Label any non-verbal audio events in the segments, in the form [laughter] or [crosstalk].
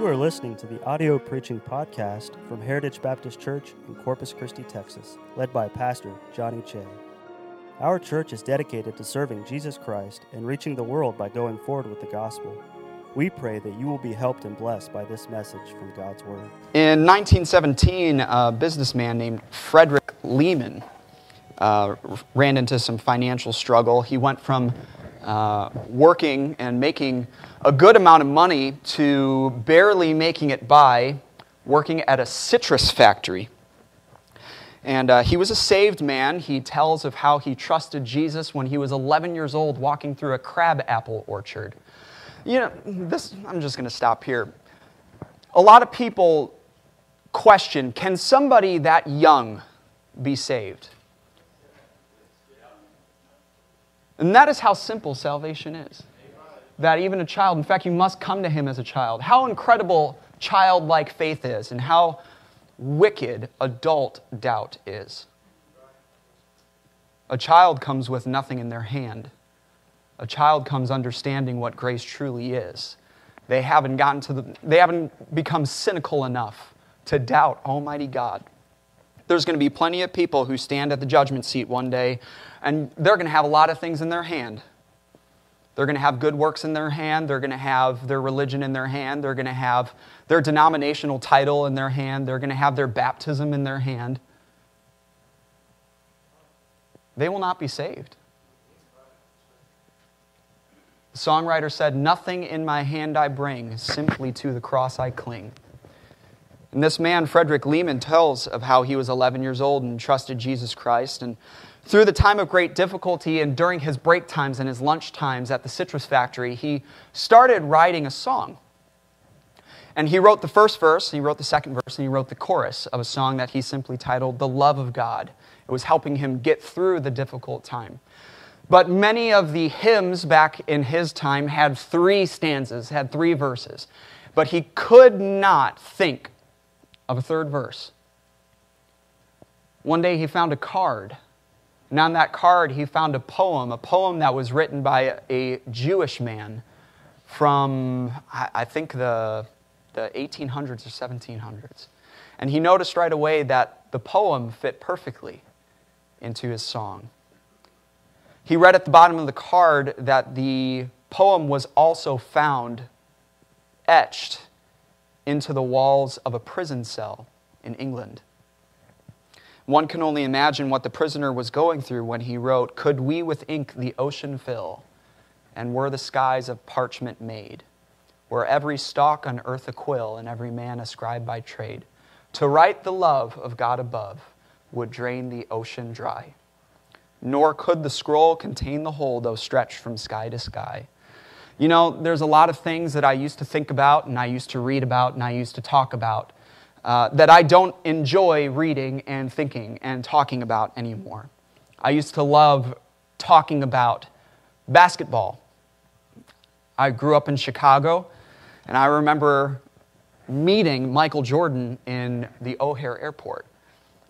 You are listening to the audio preaching podcast from Heritage Baptist Church in Corpus Christi, Texas, led by Pastor Johnny Che. Our church is dedicated to serving Jesus Christ and reaching the world by going forward with the gospel. We pray that you will be helped and blessed by this message from God's Word. In 1917, a businessman named Frederick Lehman uh, ran into some financial struggle. He went from uh, working and making a good amount of money to barely making it by working at a citrus factory. And uh, he was a saved man. He tells of how he trusted Jesus when he was 11 years old walking through a crab apple orchard. You know, this, I'm just going to stop here. A lot of people question can somebody that young be saved? And that is how simple salvation is. That even a child, in fact, you must come to him as a child. How incredible childlike faith is, and how wicked adult doubt is. A child comes with nothing in their hand. A child comes understanding what grace truly is. They haven't gotten to the, they haven't become cynical enough to doubt Almighty God. There's going to be plenty of people who stand at the judgment seat one day and they're going to have a lot of things in their hand. They're going to have good works in their hand. They're going to have their religion in their hand. They're going to have their denominational title in their hand. They're going to have their baptism in their hand. They will not be saved. The songwriter said, Nothing in my hand I bring, simply to the cross I cling. And this man, Frederick Lehman, tells of how he was 11 years old and trusted Jesus Christ. And through the time of great difficulty and during his break times and his lunch times at the citrus factory, he started writing a song. And he wrote the first verse, he wrote the second verse, and he wrote the chorus of a song that he simply titled The Love of God. It was helping him get through the difficult time. But many of the hymns back in his time had three stanzas, had three verses. But he could not think of a third verse. One day he found a card and on that card, he found a poem, a poem that was written by a Jewish man from, I think, the, the 1800s or 1700s. And he noticed right away that the poem fit perfectly into his song. He read at the bottom of the card that the poem was also found etched into the walls of a prison cell in England. One can only imagine what the prisoner was going through when he wrote, Could we with ink the ocean fill, and were the skies of parchment made, were every stalk on earth a quill, and every man a scribe by trade, to write the love of God above would drain the ocean dry. Nor could the scroll contain the whole, though stretched from sky to sky. You know, there's a lot of things that I used to think about, and I used to read about, and I used to talk about uh, that I don't enjoy reading and thinking and talking about anymore. I used to love talking about basketball. I grew up in Chicago, and I remember meeting Michael Jordan in the O'Hare Airport.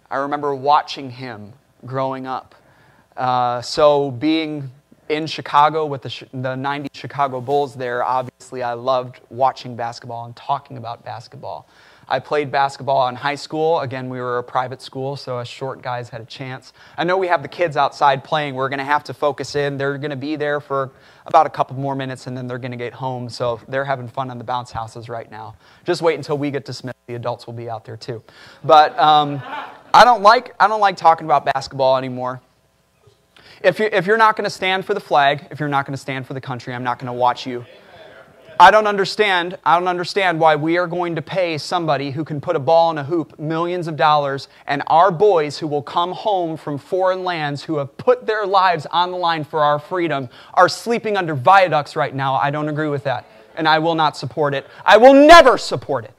I remember watching him growing up. Uh, so, being in Chicago with the, the 90 Chicago Bulls there, obviously I loved watching basketball and talking about basketball. I played basketball in high school. Again, we were a private school, so us short guys had a chance. I know we have the kids outside playing. We're going to have to focus in. They're going to be there for about a couple more minutes, and then they're going to get home. So they're having fun on the bounce houses right now. Just wait until we get dismissed. The adults will be out there too. But um, I don't like I don't like talking about basketball anymore. If you're, if you're not going to stand for the flag, if you're not going to stand for the country, I'm not going to watch you. I don't understand. I don't understand why we are going to pay somebody who can put a ball in a hoop millions of dollars, and our boys who will come home from foreign lands who have put their lives on the line for our freedom are sleeping under viaducts right now. I don't agree with that, and I will not support it. I will never support it.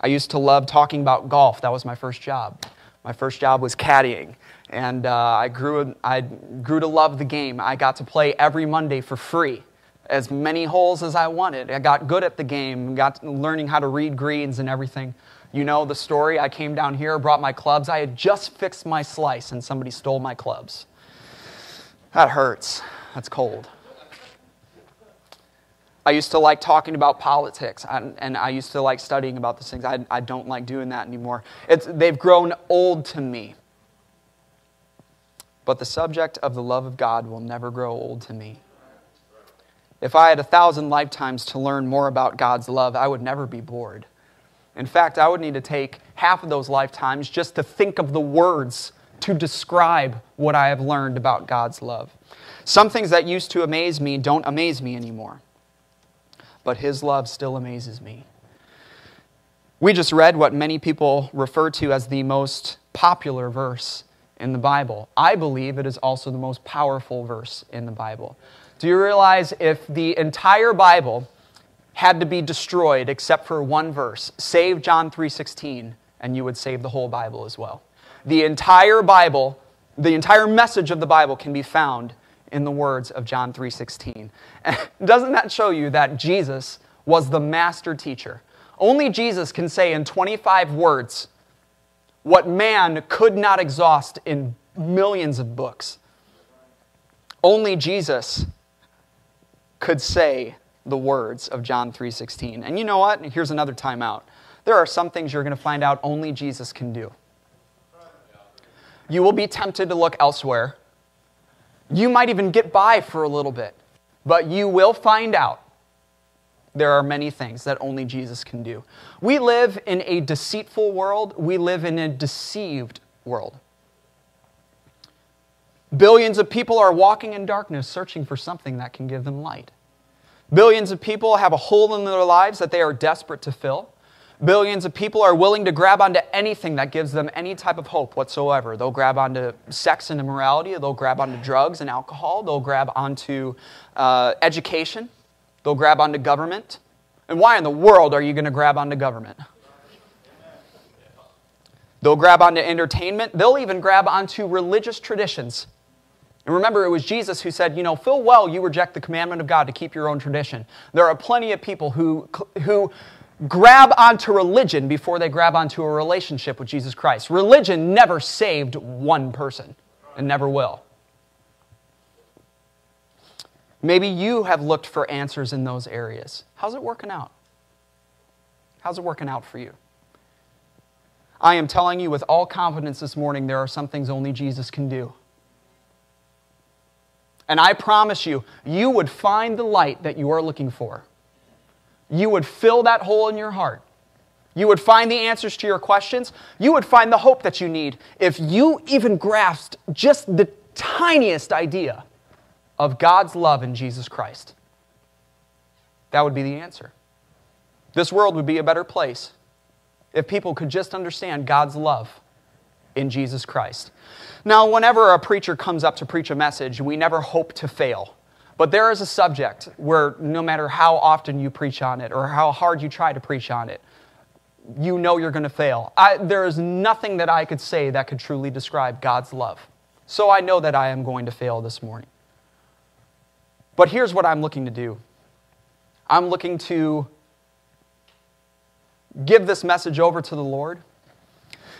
I used to love talking about golf. That was my first job. My first job was caddying and uh, I, grew, I grew to love the game. I got to play every Monday for free, as many holes as I wanted. I got good at the game, got learning how to read greens and everything. You know the story. I came down here, brought my clubs. I had just fixed my slice, and somebody stole my clubs. That hurts. That's cold. I used to like talking about politics, and I used to like studying about these things. I, I don't like doing that anymore. It's, they've grown old to me. But the subject of the love of God will never grow old to me. If I had a thousand lifetimes to learn more about God's love, I would never be bored. In fact, I would need to take half of those lifetimes just to think of the words to describe what I have learned about God's love. Some things that used to amaze me don't amaze me anymore but his love still amazes me. We just read what many people refer to as the most popular verse in the Bible. I believe it is also the most powerful verse in the Bible. Do you realize if the entire Bible had to be destroyed except for one verse, save John 3:16, and you would save the whole Bible as well. The entire Bible, the entire message of the Bible can be found in the words of John 3:16. [laughs] Doesn't that show you that Jesus was the master teacher? Only Jesus can say in 25 words what man could not exhaust in millions of books. Only Jesus could say the words of John 3:16. And you know what? Here's another timeout. There are some things you're going to find out only Jesus can do. You will be tempted to look elsewhere you might even get by for a little bit, but you will find out there are many things that only Jesus can do. We live in a deceitful world, we live in a deceived world. Billions of people are walking in darkness searching for something that can give them light. Billions of people have a hole in their lives that they are desperate to fill. Billions of people are willing to grab onto anything that gives them any type of hope whatsoever. They'll grab onto sex and immorality, they'll grab onto drugs and alcohol, they'll grab onto uh, education, they'll grab onto government. And why in the world are you going to grab onto government? They'll grab onto entertainment, they'll even grab onto religious traditions. And remember, it was Jesus who said, You know, full well you reject the commandment of God to keep your own tradition. There are plenty of people who, who grab onto religion before they grab onto a relationship with Jesus Christ. Religion never saved one person and never will. Maybe you have looked for answers in those areas. How's it working out? How's it working out for you? I am telling you with all confidence this morning, there are some things only Jesus can do. And I promise you, you would find the light that you are looking for you would fill that hole in your heart. You would find the answers to your questions. You would find the hope that you need if you even grasped just the tiniest idea of God's love in Jesus Christ. That would be the answer. This world would be a better place if people could just understand God's love in Jesus Christ. Now, whenever a preacher comes up to preach a message, we never hope to fail. But there is a subject where no matter how often you preach on it or how hard you try to preach on it, you know you're going to fail. I, there is nothing that I could say that could truly describe God's love. So I know that I am going to fail this morning. But here's what I'm looking to do I'm looking to give this message over to the Lord.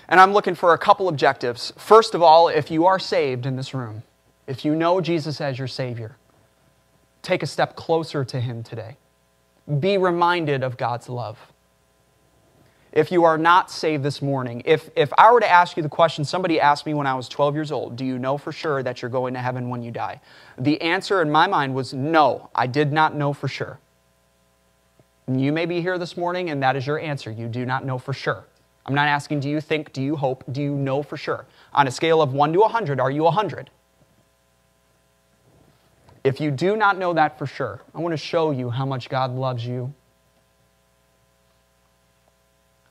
And I'm looking for a couple objectives. First of all, if you are saved in this room, if you know Jesus as your Savior, take a step closer to Him today. Be reminded of God's love. If you are not saved this morning, if, if I were to ask you the question somebody asked me when I was 12 years old, do you know for sure that you're going to heaven when you die? The answer in my mind was no, I did not know for sure. You may be here this morning and that is your answer. You do not know for sure. I'm not asking, do you think, do you hope, do you know for sure? On a scale of 1 to 100, are you 100? If you do not know that for sure, I want to show you how much God loves you.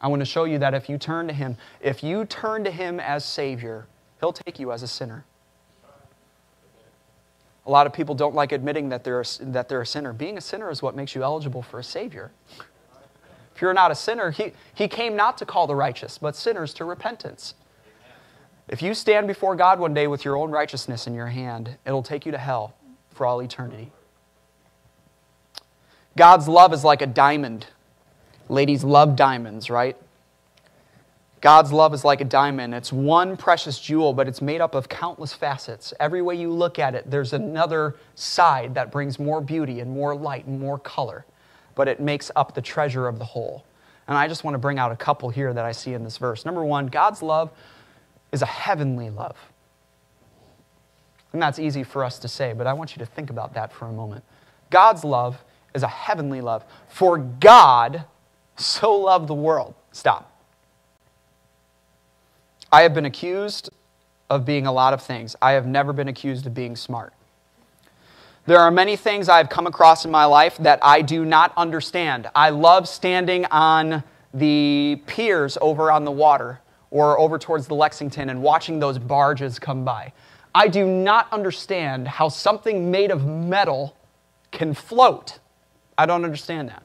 I want to show you that if you turn to Him, if you turn to Him as Savior, He'll take you as a sinner. A lot of people don't like admitting that they're, a, that they're a sinner. Being a sinner is what makes you eligible for a Savior. If you're not a sinner, he, he came not to call the righteous, but sinners to repentance. If you stand before God one day with your own righteousness in your hand, it'll take you to hell for all eternity. God's love is like a diamond. Ladies love diamonds, right? God's love is like a diamond. It's one precious jewel, but it's made up of countless facets. Every way you look at it, there's another side that brings more beauty and more light and more color, but it makes up the treasure of the whole. And I just want to bring out a couple here that I see in this verse. Number one, God's love is a heavenly love. And that's easy for us to say, but I want you to think about that for a moment. God's love is a heavenly love. For God so loved the world. Stop. I have been accused of being a lot of things. I have never been accused of being smart. There are many things I've come across in my life that I do not understand. I love standing on the piers over on the water or over towards the Lexington and watching those barges come by. I do not understand how something made of metal can float. I don't understand that.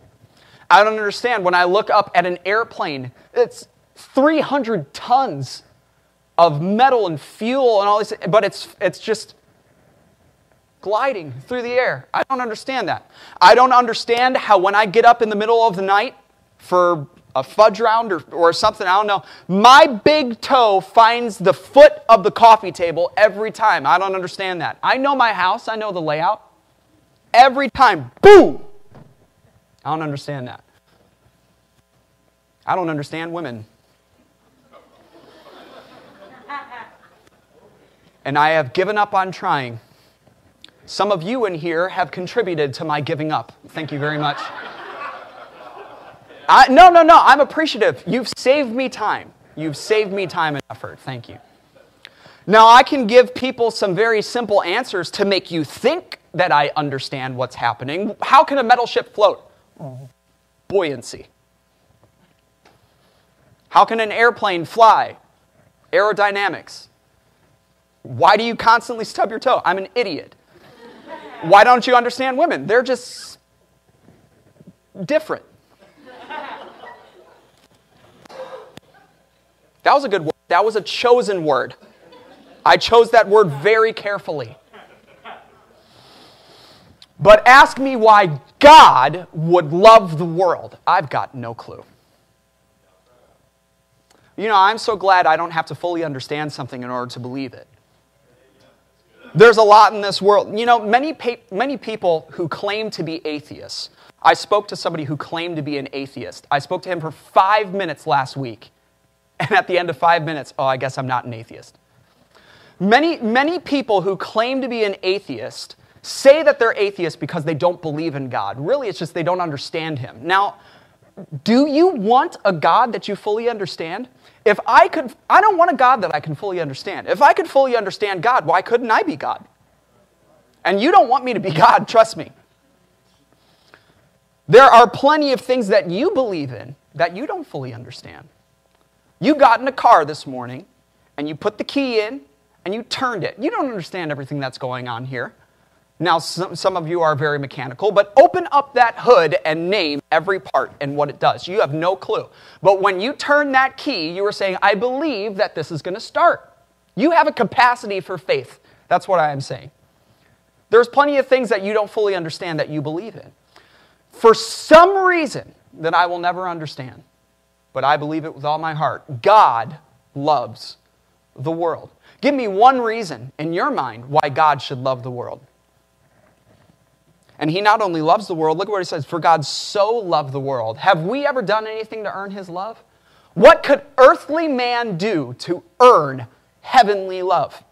I don't understand when I look up at an airplane, it's 300 tons of metal and fuel and all this, but it's, it's just gliding through the air. I don't understand that. I don't understand how when I get up in the middle of the night for a fudge round or, or something, I don't know, my big toe finds the foot of the coffee table every time. I don't understand that. I know my house, I know the layout. Every time, boom! I don't understand that. I don't understand women. and I have given up on trying. Some of you in here have contributed to my giving up. Thank you very much. I, no, no, no, I'm appreciative. You've saved me time. You've saved me time and effort. Thank you. Now, I can give people some very simple answers to make you think that I understand what's happening. How can a metal ship float? Buoyancy. How can an airplane fly? Aerodynamics. Why do you constantly stub your toe? I'm an idiot. Why don't you understand women? They're just different. That was a good word. That was a chosen word. I chose that word very carefully. But ask me why God would love the world. I've got no clue. You know, I'm so glad I don't have to fully understand something in order to believe it. There's a lot in this world. You know, many, pa- many people who claim to be atheists. I spoke to somebody who claimed to be an atheist. I spoke to him for five minutes last week. And at the end of five minutes, oh, I guess I'm not an atheist. Many, many people who claim to be an atheist say that they're atheists because they don't believe in God. Really, it's just they don't understand Him. Now, do you want a God that you fully understand? If I could, I don't want a God that I can fully understand. If I could fully understand God, why couldn't I be God? And you don't want me to be [laughs] God, trust me. There are plenty of things that you believe in that you don't fully understand. You got in a car this morning and you put the key in and you turned it. You don't understand everything that's going on here. Now, some, some of you are very mechanical, but open up that hood and name every part and what it does. You have no clue. But when you turn that key, you are saying, I believe that this is going to start. You have a capacity for faith. That's what I am saying. There's plenty of things that you don't fully understand that you believe in. For some reason that I will never understand, but I believe it with all my heart, God loves the world. Give me one reason in your mind why God should love the world. And he not only loves the world, look at what he says, for God so loved the world. Have we ever done anything to earn his love? What could earthly man do to earn heavenly love?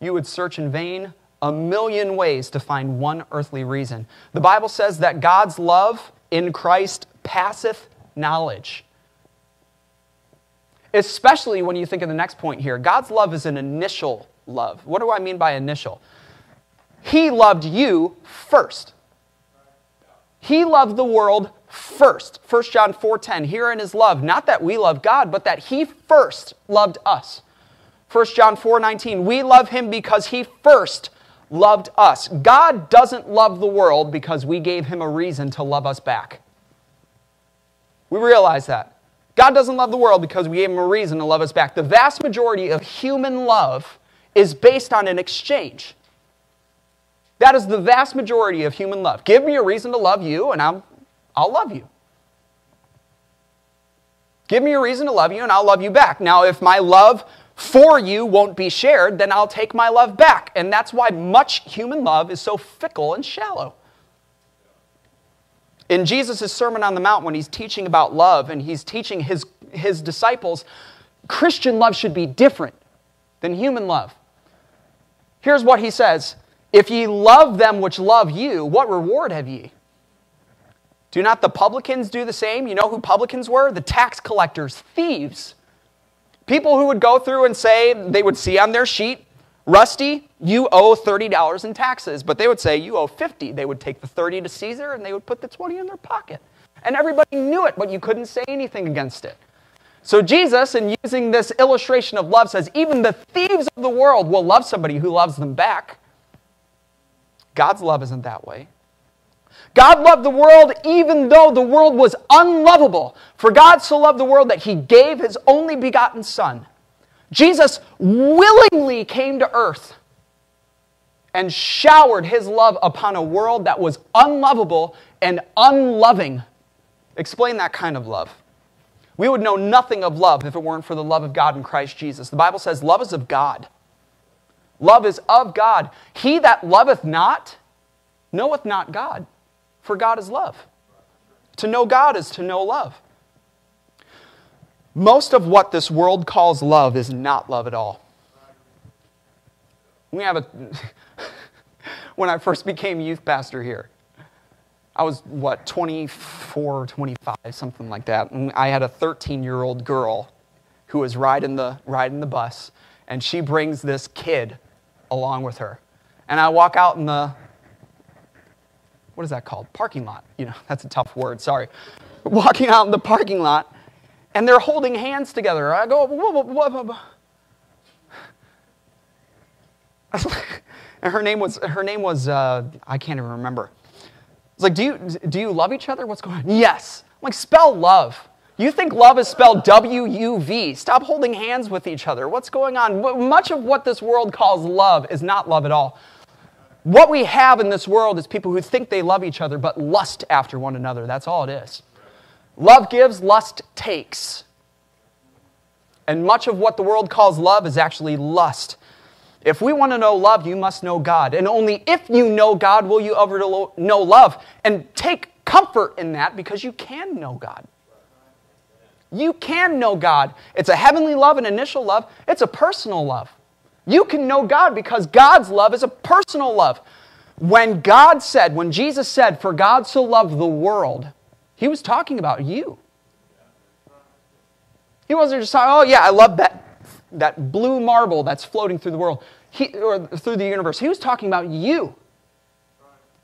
You would search in vain a million ways to find one earthly reason. The Bible says that God's love in Christ passeth knowledge. Especially when you think of the next point here. God's love is an initial love. What do I mean by initial? He loved you first. He loved the world first. 1 John 4:10, herein is love, not that we love God, but that he first loved us. 1 John 4:19, we love him because he first loved us. God doesn't love the world because we gave him a reason to love us back. We realize that. God doesn't love the world because we gave him a reason to love us back. The vast majority of human love is based on an exchange. That is the vast majority of human love. Give me a reason to love you, and I'll, I'll love you. Give me a reason to love you, and I'll love you back. Now, if my love for you won't be shared, then I'll take my love back. And that's why much human love is so fickle and shallow. In Jesus' Sermon on the Mount, when he's teaching about love and he's teaching his, his disciples, Christian love should be different than human love. Here's what he says If ye love them which love you, what reward have ye? Do not the publicans do the same? You know who publicans were? The tax collectors, thieves. People who would go through and say, they would see on their sheet, Rusty, you owe $30 in taxes. But they would say, you owe 50. They would take the 30 to Caesar and they would put the 20 in their pocket. And everybody knew it, but you couldn't say anything against it. So Jesus, in using this illustration of love, says, even the thieves of the world will love somebody who loves them back. God's love isn't that way. God loved the world even though the world was unlovable. For God so loved the world that he gave his only begotten Son. Jesus willingly came to earth and showered his love upon a world that was unlovable and unloving. Explain that kind of love. We would know nothing of love if it weren't for the love of God in Christ Jesus. The Bible says love is of God. Love is of God. He that loveth not knoweth not God for God is love. To know God is to know love. Most of what this world calls love is not love at all. We have a. [laughs] when I first became youth pastor here, I was, what, 24, 25, something like that. And I had a 13 year old girl who was riding the, riding the bus, and she brings this kid along with her. And I walk out in the, what is that called? Parking lot. You know, [laughs] that's a tough word, sorry. Walking out in the parking lot, and they're holding hands together. I go, whoa, whoa, whoa, whoa. [laughs] and her name was, her name was uh, I can't even remember. It's like, do you, do you love each other? What's going on? Yes. I'm like, spell love. You think love is spelled W U V. Stop holding hands with each other. What's going on? Much of what this world calls love is not love at all. What we have in this world is people who think they love each other but lust after one another. That's all it is. Love gives, lust takes. And much of what the world calls love is actually lust. If we want to know love, you must know God. And only if you know God will you ever know love. And take comfort in that because you can know God. You can know God. It's a heavenly love, an initial love, it's a personal love. You can know God because God's love is a personal love. When God said, when Jesus said, For God so loved the world, he was talking about you. He wasn't just saying, Oh, yeah, I love that, that blue marble that's floating through the world he, or through the universe. He was talking about you.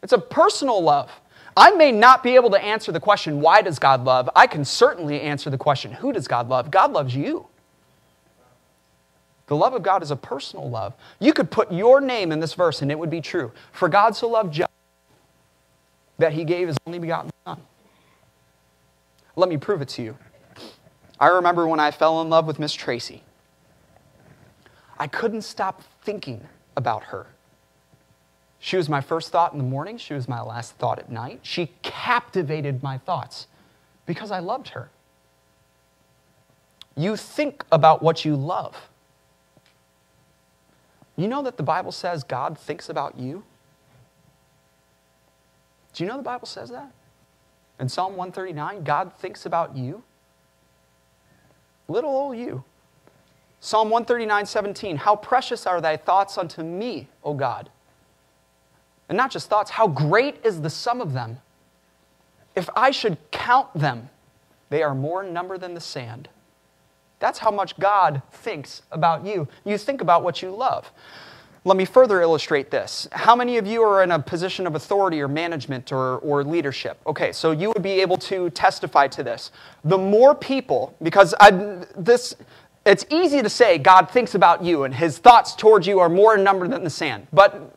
It's a personal love. I may not be able to answer the question, Why does God love? I can certainly answer the question, Who does God love? God loves you. The love of God is a personal love. You could put your name in this verse and it would be true. For God so loved John that he gave his only begotten Son. Let me prove it to you. I remember when I fell in love with Miss Tracy. I couldn't stop thinking about her. She was my first thought in the morning. She was my last thought at night. She captivated my thoughts because I loved her. You think about what you love. You know that the Bible says God thinks about you? Do you know the Bible says that? In Psalm 139, God thinks about you. Little old you. Psalm 139, 17. How precious are thy thoughts unto me, O God. And not just thoughts, how great is the sum of them. If I should count them, they are more in number than the sand. That's how much God thinks about you. You think about what you love. Let me further illustrate this. How many of you are in a position of authority or management or, or leadership? Okay, so you would be able to testify to this. The more people, because I, this, it's easy to say God thinks about you and his thoughts towards you are more in number than the sand. But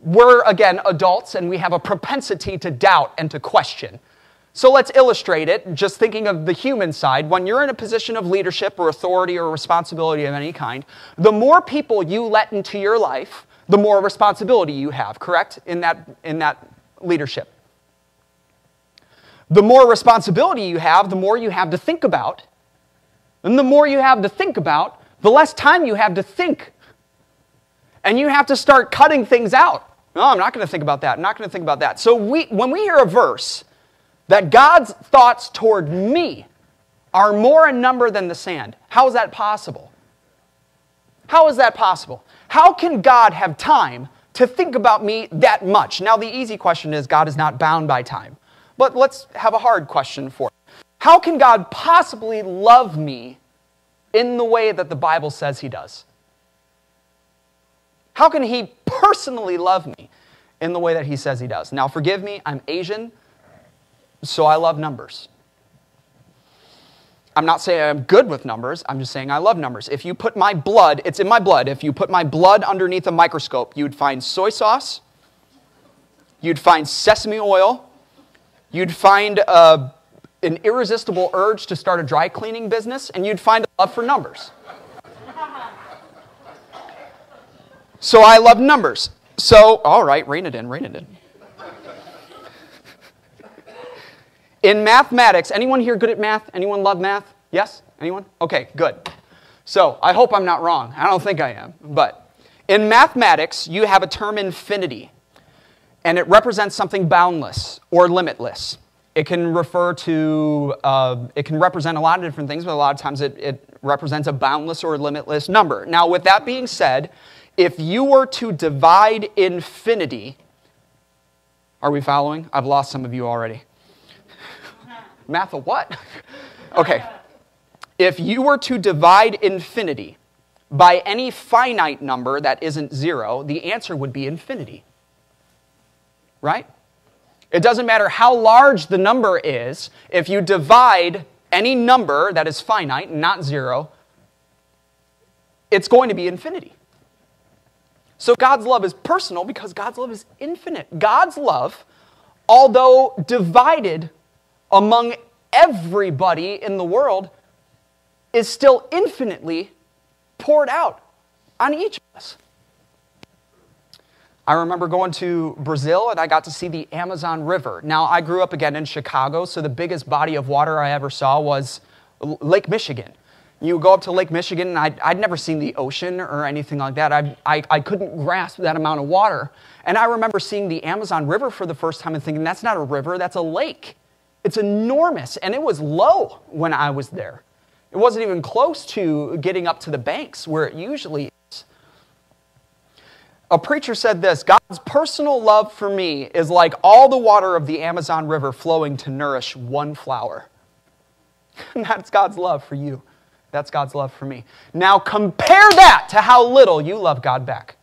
we're, again, adults and we have a propensity to doubt and to question. So let's illustrate it, just thinking of the human side. When you're in a position of leadership or authority or responsibility of any kind, the more people you let into your life, the more responsibility you have, correct? In that, in that leadership. The more responsibility you have, the more you have to think about. And the more you have to think about, the less time you have to think. And you have to start cutting things out. No, I'm not going to think about that. I'm not going to think about that. So we, when we hear a verse that God's thoughts toward me are more in number than the sand, how is that possible? How is that possible? How can God have time to think about me that much? Now, the easy question is God is not bound by time. But let's have a hard question for you. How can God possibly love me in the way that the Bible says he does? How can he personally love me in the way that he says he does? Now, forgive me, I'm Asian, so I love numbers. I'm not saying I'm good with numbers, I'm just saying I love numbers. If you put my blood, it's in my blood, if you put my blood underneath a microscope, you'd find soy sauce, you'd find sesame oil, you'd find uh, an irresistible urge to start a dry cleaning business, and you'd find a love for numbers. So I love numbers. So, all right, rein it in, rein it in. In mathematics, anyone here good at math? Anyone love math? Yes? Anyone? Okay, good. So I hope I'm not wrong. I don't think I am. But in mathematics, you have a term infinity, and it represents something boundless or limitless. It can refer to, uh, it can represent a lot of different things, but a lot of times it, it represents a boundless or limitless number. Now, with that being said, if you were to divide infinity, are we following? I've lost some of you already. Math of what? okay. If you were to divide infinity by any finite number that isn't zero, the answer would be infinity. Right? It doesn't matter how large the number is, if you divide any number that is finite, not zero, it's going to be infinity. So God's love is personal because God's love is infinite. God's love, although divided among everybody in the world is still infinitely poured out on each of us. I remember going to Brazil and I got to see the Amazon River. Now, I grew up again in Chicago, so the biggest body of water I ever saw was Lake Michigan. You go up to Lake Michigan, and I'd, I'd never seen the ocean or anything like that. I, I, I couldn't grasp that amount of water. And I remember seeing the Amazon River for the first time and thinking, that's not a river, that's a lake. It's enormous, and it was low when I was there. It wasn't even close to getting up to the banks where it usually is. A preacher said this God's personal love for me is like all the water of the Amazon River flowing to nourish one flower. And [laughs] that's God's love for you. That's God's love for me. Now compare that to how little you love God back.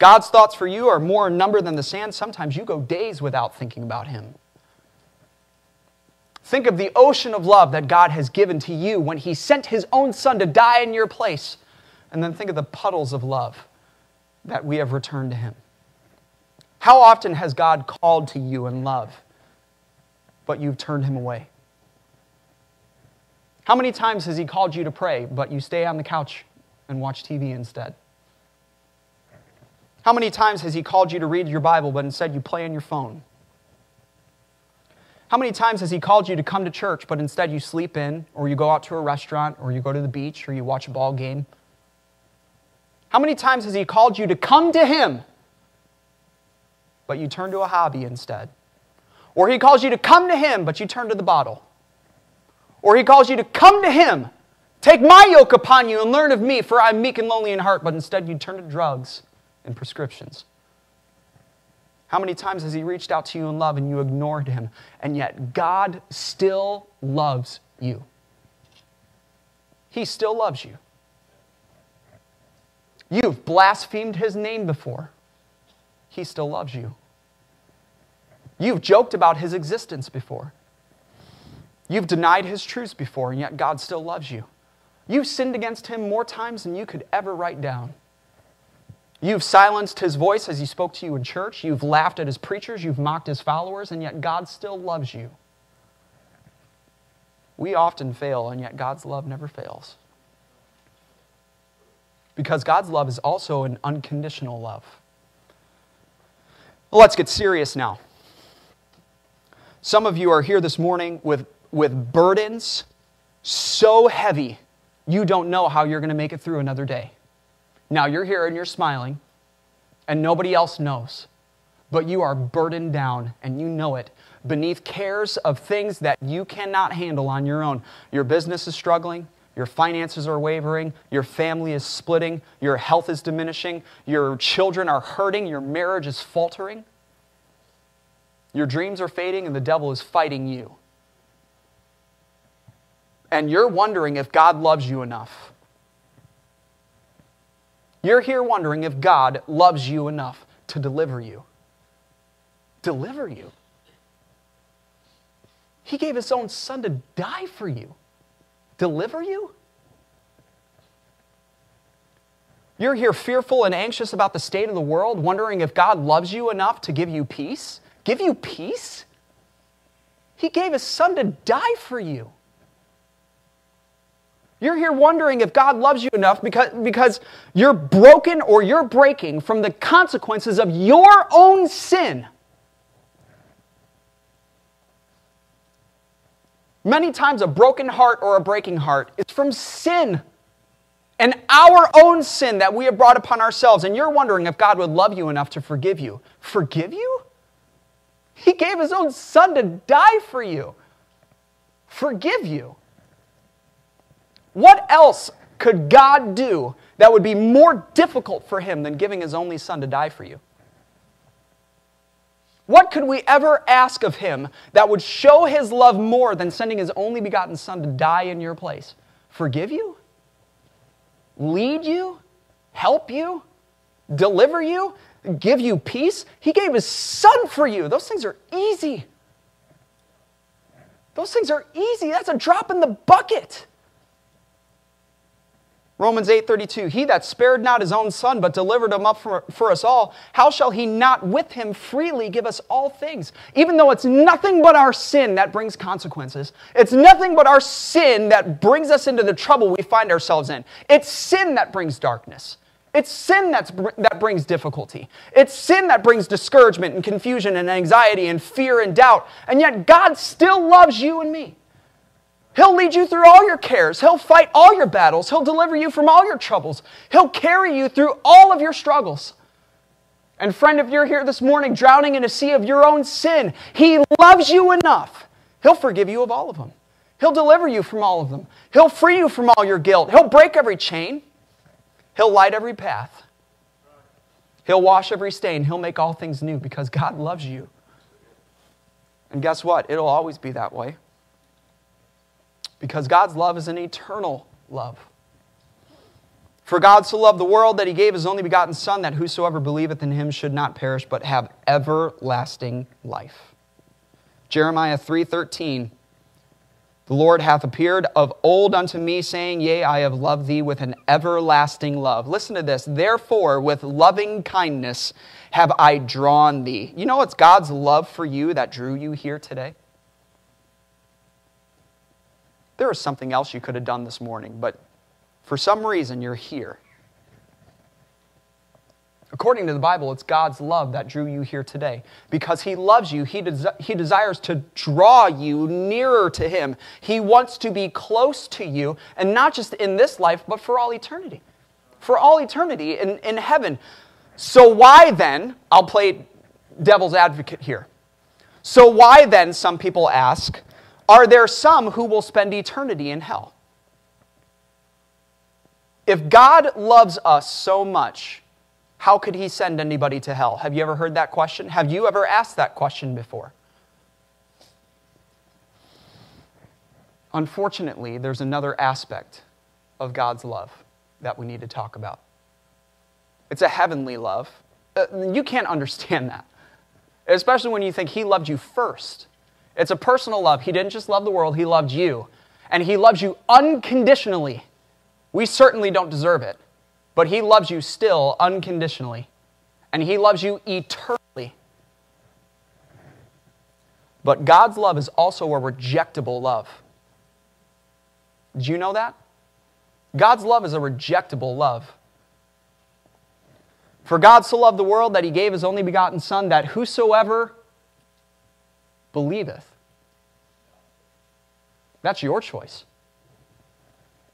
God's thoughts for you are more in number than the sand. Sometimes you go days without thinking about Him. Think of the ocean of love that God has given to you when He sent His own Son to die in your place. And then think of the puddles of love that we have returned to Him. How often has God called to you in love, but you've turned Him away? How many times has He called you to pray, but you stay on the couch and watch TV instead? How many times has He called you to read your Bible, but instead you play on your phone? How many times has He called you to come to church, but instead you sleep in, or you go out to a restaurant, or you go to the beach, or you watch a ball game? How many times has He called you to come to Him, but you turn to a hobby instead? Or He calls you to come to Him, but you turn to the bottle? Or He calls you to come to Him, take my yoke upon you and learn of me, for I'm meek and lonely in heart, but instead you turn to drugs and prescriptions. How many times has He reached out to you in love and you ignored Him? And yet, God still loves you. He still loves you. You've blasphemed His name before. He still loves you. You've joked about His existence before. You've denied His truths before, and yet God still loves you. You've sinned against Him more times than you could ever write down. You've silenced his voice as he spoke to you in church. You've laughed at his preachers. You've mocked his followers, and yet God still loves you. We often fail, and yet God's love never fails. Because God's love is also an unconditional love. Well, let's get serious now. Some of you are here this morning with, with burdens so heavy you don't know how you're going to make it through another day. Now you're here and you're smiling, and nobody else knows, but you are burdened down and you know it beneath cares of things that you cannot handle on your own. Your business is struggling, your finances are wavering, your family is splitting, your health is diminishing, your children are hurting, your marriage is faltering. Your dreams are fading, and the devil is fighting you. And you're wondering if God loves you enough. You're here wondering if God loves you enough to deliver you. Deliver you. He gave his own son to die for you. Deliver you? You're here fearful and anxious about the state of the world, wondering if God loves you enough to give you peace? Give you peace? He gave his son to die for you. You're here wondering if God loves you enough because, because you're broken or you're breaking from the consequences of your own sin. Many times, a broken heart or a breaking heart is from sin and our own sin that we have brought upon ourselves. And you're wondering if God would love you enough to forgive you. Forgive you? He gave his own son to die for you. Forgive you. What else could God do that would be more difficult for him than giving his only son to die for you? What could we ever ask of him that would show his love more than sending his only begotten son to die in your place? Forgive you? Lead you? Help you? Deliver you? Give you peace? He gave his son for you. Those things are easy. Those things are easy. That's a drop in the bucket. Romans 8:32 He that spared not his own son but delivered him up for, for us all how shall he not with him freely give us all things even though it's nothing but our sin that brings consequences it's nothing but our sin that brings us into the trouble we find ourselves in it's sin that brings darkness it's sin that's, that brings difficulty. It's sin that brings discouragement and confusion and anxiety and fear and doubt. And yet, God still loves you and me. He'll lead you through all your cares. He'll fight all your battles. He'll deliver you from all your troubles. He'll carry you through all of your struggles. And, friend, if you're here this morning drowning in a sea of your own sin, He loves you enough. He'll forgive you of all of them. He'll deliver you from all of them. He'll free you from all your guilt. He'll break every chain. He'll light every path. He'll wash every stain. He'll make all things new because God loves you. And guess what? It'll always be that way because God's love is an eternal love. For God so loved the world that he gave his only begotten Son, that whosoever believeth in him should not perish, but have everlasting life. Jeremiah 3:13 The Lord hath appeared of old unto me, saying, Yea, I have loved thee with an everlasting love. Listen to this. Therefore, with loving kindness have I drawn thee. You know it's God's love for you that drew you here today? There was something else you could have done this morning, but for some reason you're here. According to the Bible, it's God's love that drew you here today. Because He loves you, He, des- he desires to draw you nearer to Him. He wants to be close to you, and not just in this life, but for all eternity. For all eternity in, in heaven. So, why then, I'll play devil's advocate here. So, why then, some people ask, are there some who will spend eternity in hell? If God loves us so much, how could he send anybody to hell? Have you ever heard that question? Have you ever asked that question before? Unfortunately, there's another aspect of God's love that we need to talk about. It's a heavenly love. Uh, you can't [laughs] understand that, especially when you think He loved you first. It's a personal love. He didn't just love the world, He loved you. And He loves you unconditionally. We certainly don't deserve it, but He loves you still unconditionally. And He loves you eternally. But God's love is also a rejectable love. Did you know that? God's love is a rejectable love. For God so loved the world that he gave his only begotten Son, that whosoever believeth. That's your choice.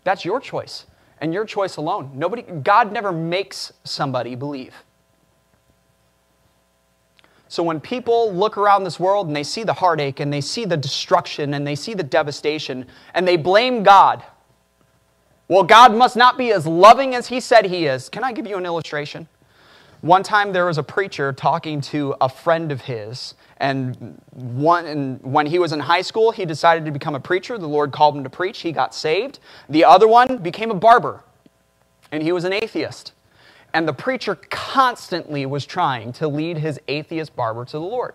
That's your choice and your choice alone. Nobody God never makes somebody believe. So when people look around this world and they see the heartache and they see the destruction and they see the devastation and they blame God, well, God must not be as loving as he said he is. Can I give you an illustration? One time there was a preacher talking to a friend of his, and, one, and when he was in high school, he decided to become a preacher. The Lord called him to preach. He got saved. The other one became a barber, and he was an atheist. And the preacher constantly was trying to lead his atheist barber to the Lord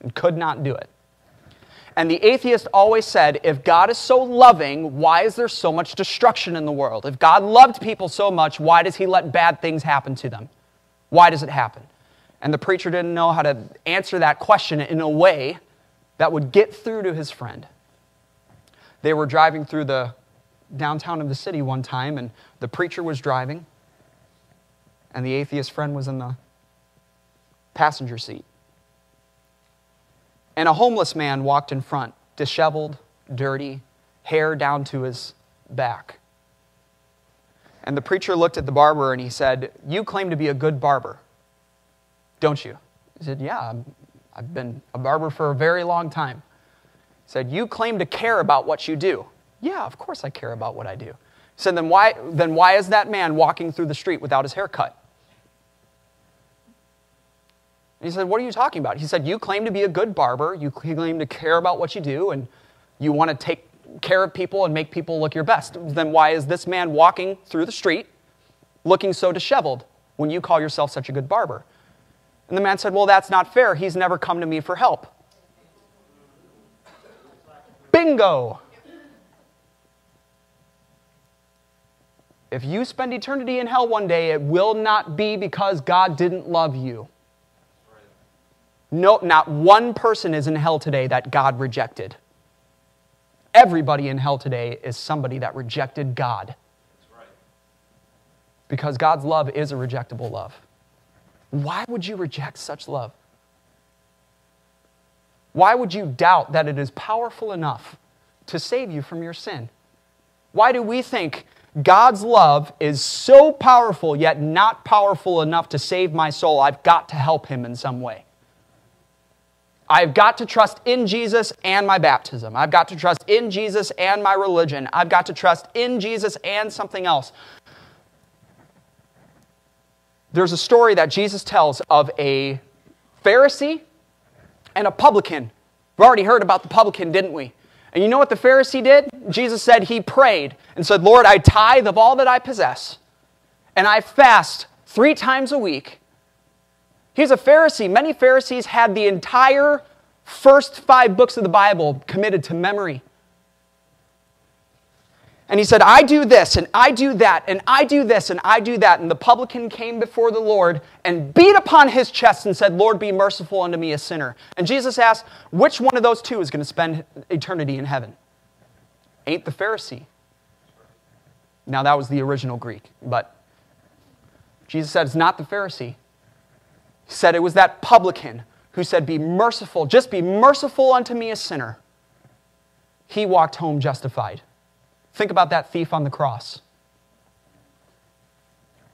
and could not do it. And the atheist always said, if God is so loving, why is there so much destruction in the world? If God loved people so much, why does he let bad things happen to them? Why does it happen? And the preacher didn't know how to answer that question in a way that would get through to his friend. They were driving through the downtown of the city one time, and the preacher was driving, and the atheist friend was in the passenger seat. And a homeless man walked in front, disheveled, dirty, hair down to his back. And the preacher looked at the barber and he said, You claim to be a good barber, don't you? He said, Yeah, i have been a barber for a very long time. He said, You claim to care about what you do. Yeah, of course I care about what I do. He said, Then why, then why is that man walking through the street without his hair cut? he said, What are you talking about? He said, You claim to be a good barber, you claim to care about what you do, and you want to take care of people and make people look your best. Then why is this man walking through the street looking so disheveled when you call yourself such a good barber? And the man said, Well, that's not fair. He's never come to me for help. Bingo! If you spend eternity in hell one day, it will not be because God didn't love you. No, not one person is in hell today that God rejected. Everybody in hell today is somebody that rejected God. Because God's love is a rejectable love. Why would you reject such love? Why would you doubt that it is powerful enough to save you from your sin? Why do we think God's love is so powerful yet not powerful enough to save my soul? I've got to help him in some way. I've got to trust in Jesus and my baptism. I've got to trust in Jesus and my religion. I've got to trust in Jesus and something else. There's a story that Jesus tells of a Pharisee and a publican. We've already heard about the publican, didn't we? And you know what the Pharisee did? Jesus said he prayed and said, Lord, I tithe of all that I possess, and I fast three times a week He's a Pharisee. Many Pharisees had the entire first five books of the Bible committed to memory. And he said, I do this, and I do that, and I do this, and I do that. And the publican came before the Lord and beat upon his chest and said, Lord, be merciful unto me, a sinner. And Jesus asked, which one of those two is going to spend eternity in heaven? Ain't the Pharisee. Now, that was the original Greek, but Jesus said, it's not the Pharisee He said it was that publican who said, Be merciful, just be merciful unto me, a sinner. He walked home justified. Think about that thief on the cross.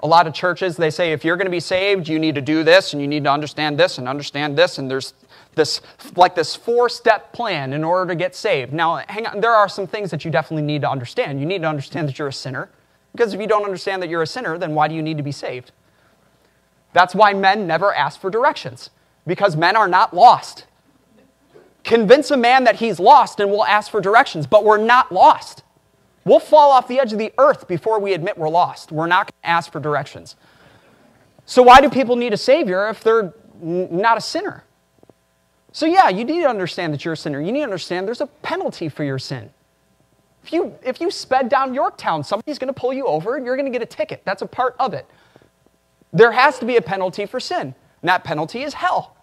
A lot of churches, they say, if you're going to be saved, you need to do this, and you need to understand this, and understand this, and there's this, like this four step plan in order to get saved. Now, hang on, there are some things that you definitely need to understand. You need to understand that you're a sinner, because if you don't understand that you're a sinner, then why do you need to be saved? That's why men never ask for directions, because men are not lost. Convince a man that he's lost and we'll ask for directions, but we're not lost. We'll fall off the edge of the earth before we admit we're lost. We're not going to ask for directions. So, why do people need a Savior if they're not a sinner? So, yeah, you need to understand that you're a sinner. You need to understand there's a penalty for your sin. If you, if you sped down Yorktown, somebody's going to pull you over and you're going to get a ticket. That's a part of it. There has to be a penalty for sin, and that penalty is hell.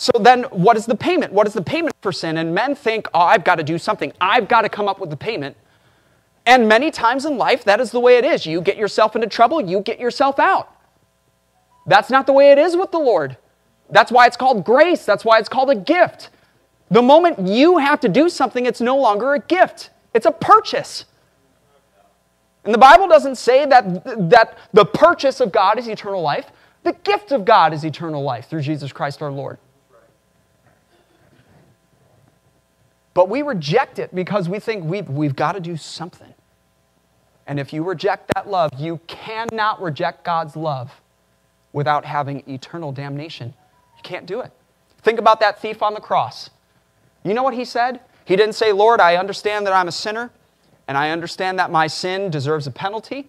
So then, what is the payment? What is the payment for sin? And men think, oh, I've got to do something. I've got to come up with the payment. And many times in life, that is the way it is. You get yourself into trouble, you get yourself out. That's not the way it is with the Lord. That's why it's called grace. That's why it's called a gift. The moment you have to do something, it's no longer a gift, it's a purchase. And the Bible doesn't say that, that the purchase of God is eternal life. The gift of God is eternal life through Jesus Christ our Lord. But we reject it because we think we've, we've got to do something. And if you reject that love, you cannot reject God's love without having eternal damnation. You can't do it. Think about that thief on the cross. You know what he said? He didn't say, Lord, I understand that I'm a sinner, and I understand that my sin deserves a penalty,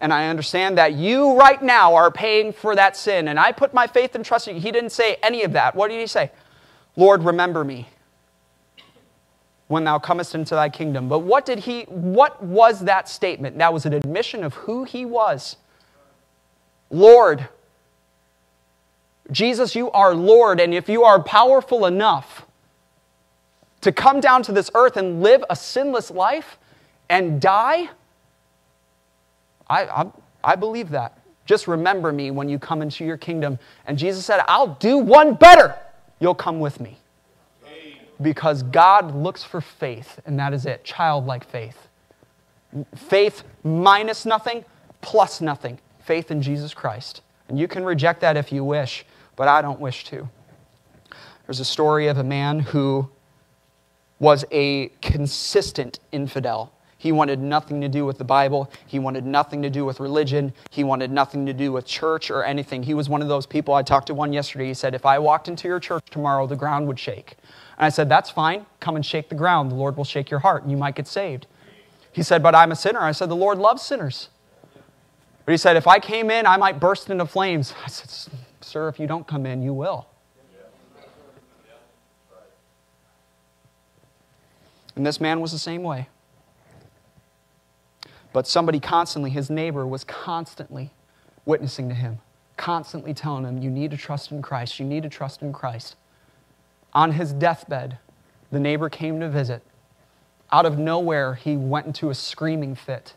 and I understand that you right now are paying for that sin, and I put my faith and trust in you. He didn't say any of that. What did he say? Lord, remember me when thou comest into thy kingdom. But what did he what was that statement? That was an admission of who he was. Lord, Jesus, you are Lord, and if you are powerful enough to come down to this earth and live a sinless life and die, I, I, I believe that. Just remember me when you come into your kingdom. And Jesus said, I'll do one better. You'll come with me because God looks for faith, and that is it childlike faith. Faith minus nothing, plus nothing. Faith in Jesus Christ. And you can reject that if you wish, but I don't wish to. There's a story of a man who was a consistent infidel. He wanted nothing to do with the Bible. He wanted nothing to do with religion. He wanted nothing to do with church or anything. He was one of those people. I talked to one yesterday. He said, If I walked into your church tomorrow, the ground would shake. And I said, That's fine. Come and shake the ground. The Lord will shake your heart and you might get saved. He said, But I'm a sinner. I said, The Lord loves sinners. But he said, If I came in, I might burst into flames. [laughs] I said, Sir, if you don't come in, you will. And this man was the same way. But somebody constantly, his neighbor, was constantly witnessing to him, constantly telling him, You need to trust in Christ. You need to trust in Christ. On his deathbed, the neighbor came to visit. Out of nowhere, he went into a screaming fit.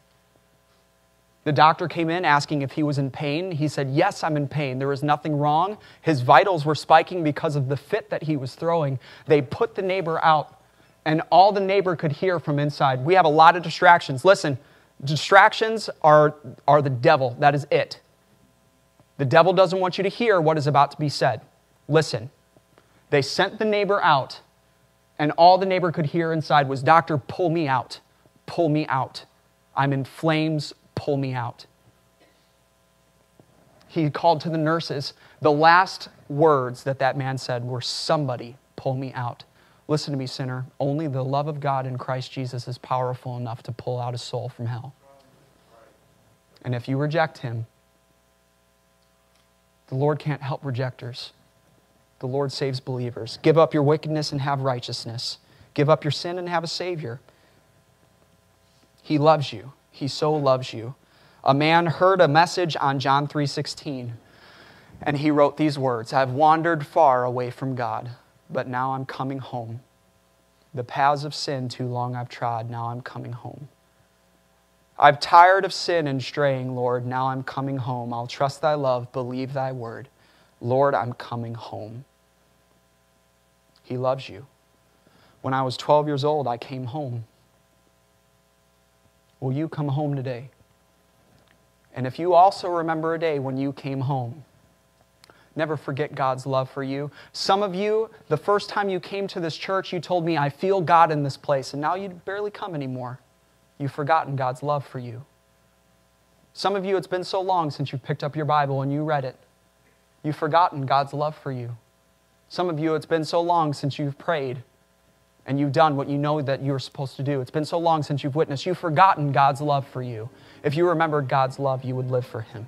The doctor came in asking if he was in pain. He said, Yes, I'm in pain. There was nothing wrong. His vitals were spiking because of the fit that he was throwing. They put the neighbor out, and all the neighbor could hear from inside. We have a lot of distractions. Listen, distractions are, are the devil. That is it. The devil doesn't want you to hear what is about to be said. Listen. They sent the neighbor out, and all the neighbor could hear inside was, Doctor, pull me out. Pull me out. I'm in flames. Pull me out. He called to the nurses. The last words that that man said were, Somebody pull me out. Listen to me, sinner. Only the love of God in Christ Jesus is powerful enough to pull out a soul from hell. And if you reject him, the Lord can't help rejectors. The Lord saves believers. Give up your wickedness and have righteousness. Give up your sin and have a Savior. He loves you. He so loves you. A man heard a message on John 3:16 and he wrote these words, I've wandered far away from God, but now I'm coming home. The paths of sin too long I've trod, now I'm coming home. I've tired of sin and straying, Lord, now I'm coming home. I'll trust thy love, believe thy word. Lord, I'm coming home. He loves you. When I was 12 years old, I came home. Will you come home today? And if you also remember a day when you came home, never forget God's love for you. Some of you, the first time you came to this church, you told me, I feel God in this place, and now you barely come anymore. You've forgotten God's love for you. Some of you, it's been so long since you picked up your Bible and you read it. You've forgotten God's love for you. Some of you, it's been so long since you've prayed and you've done what you know that you're supposed to do. It's been so long since you've witnessed. You've forgotten God's love for you. If you remembered God's love, you would live for Him.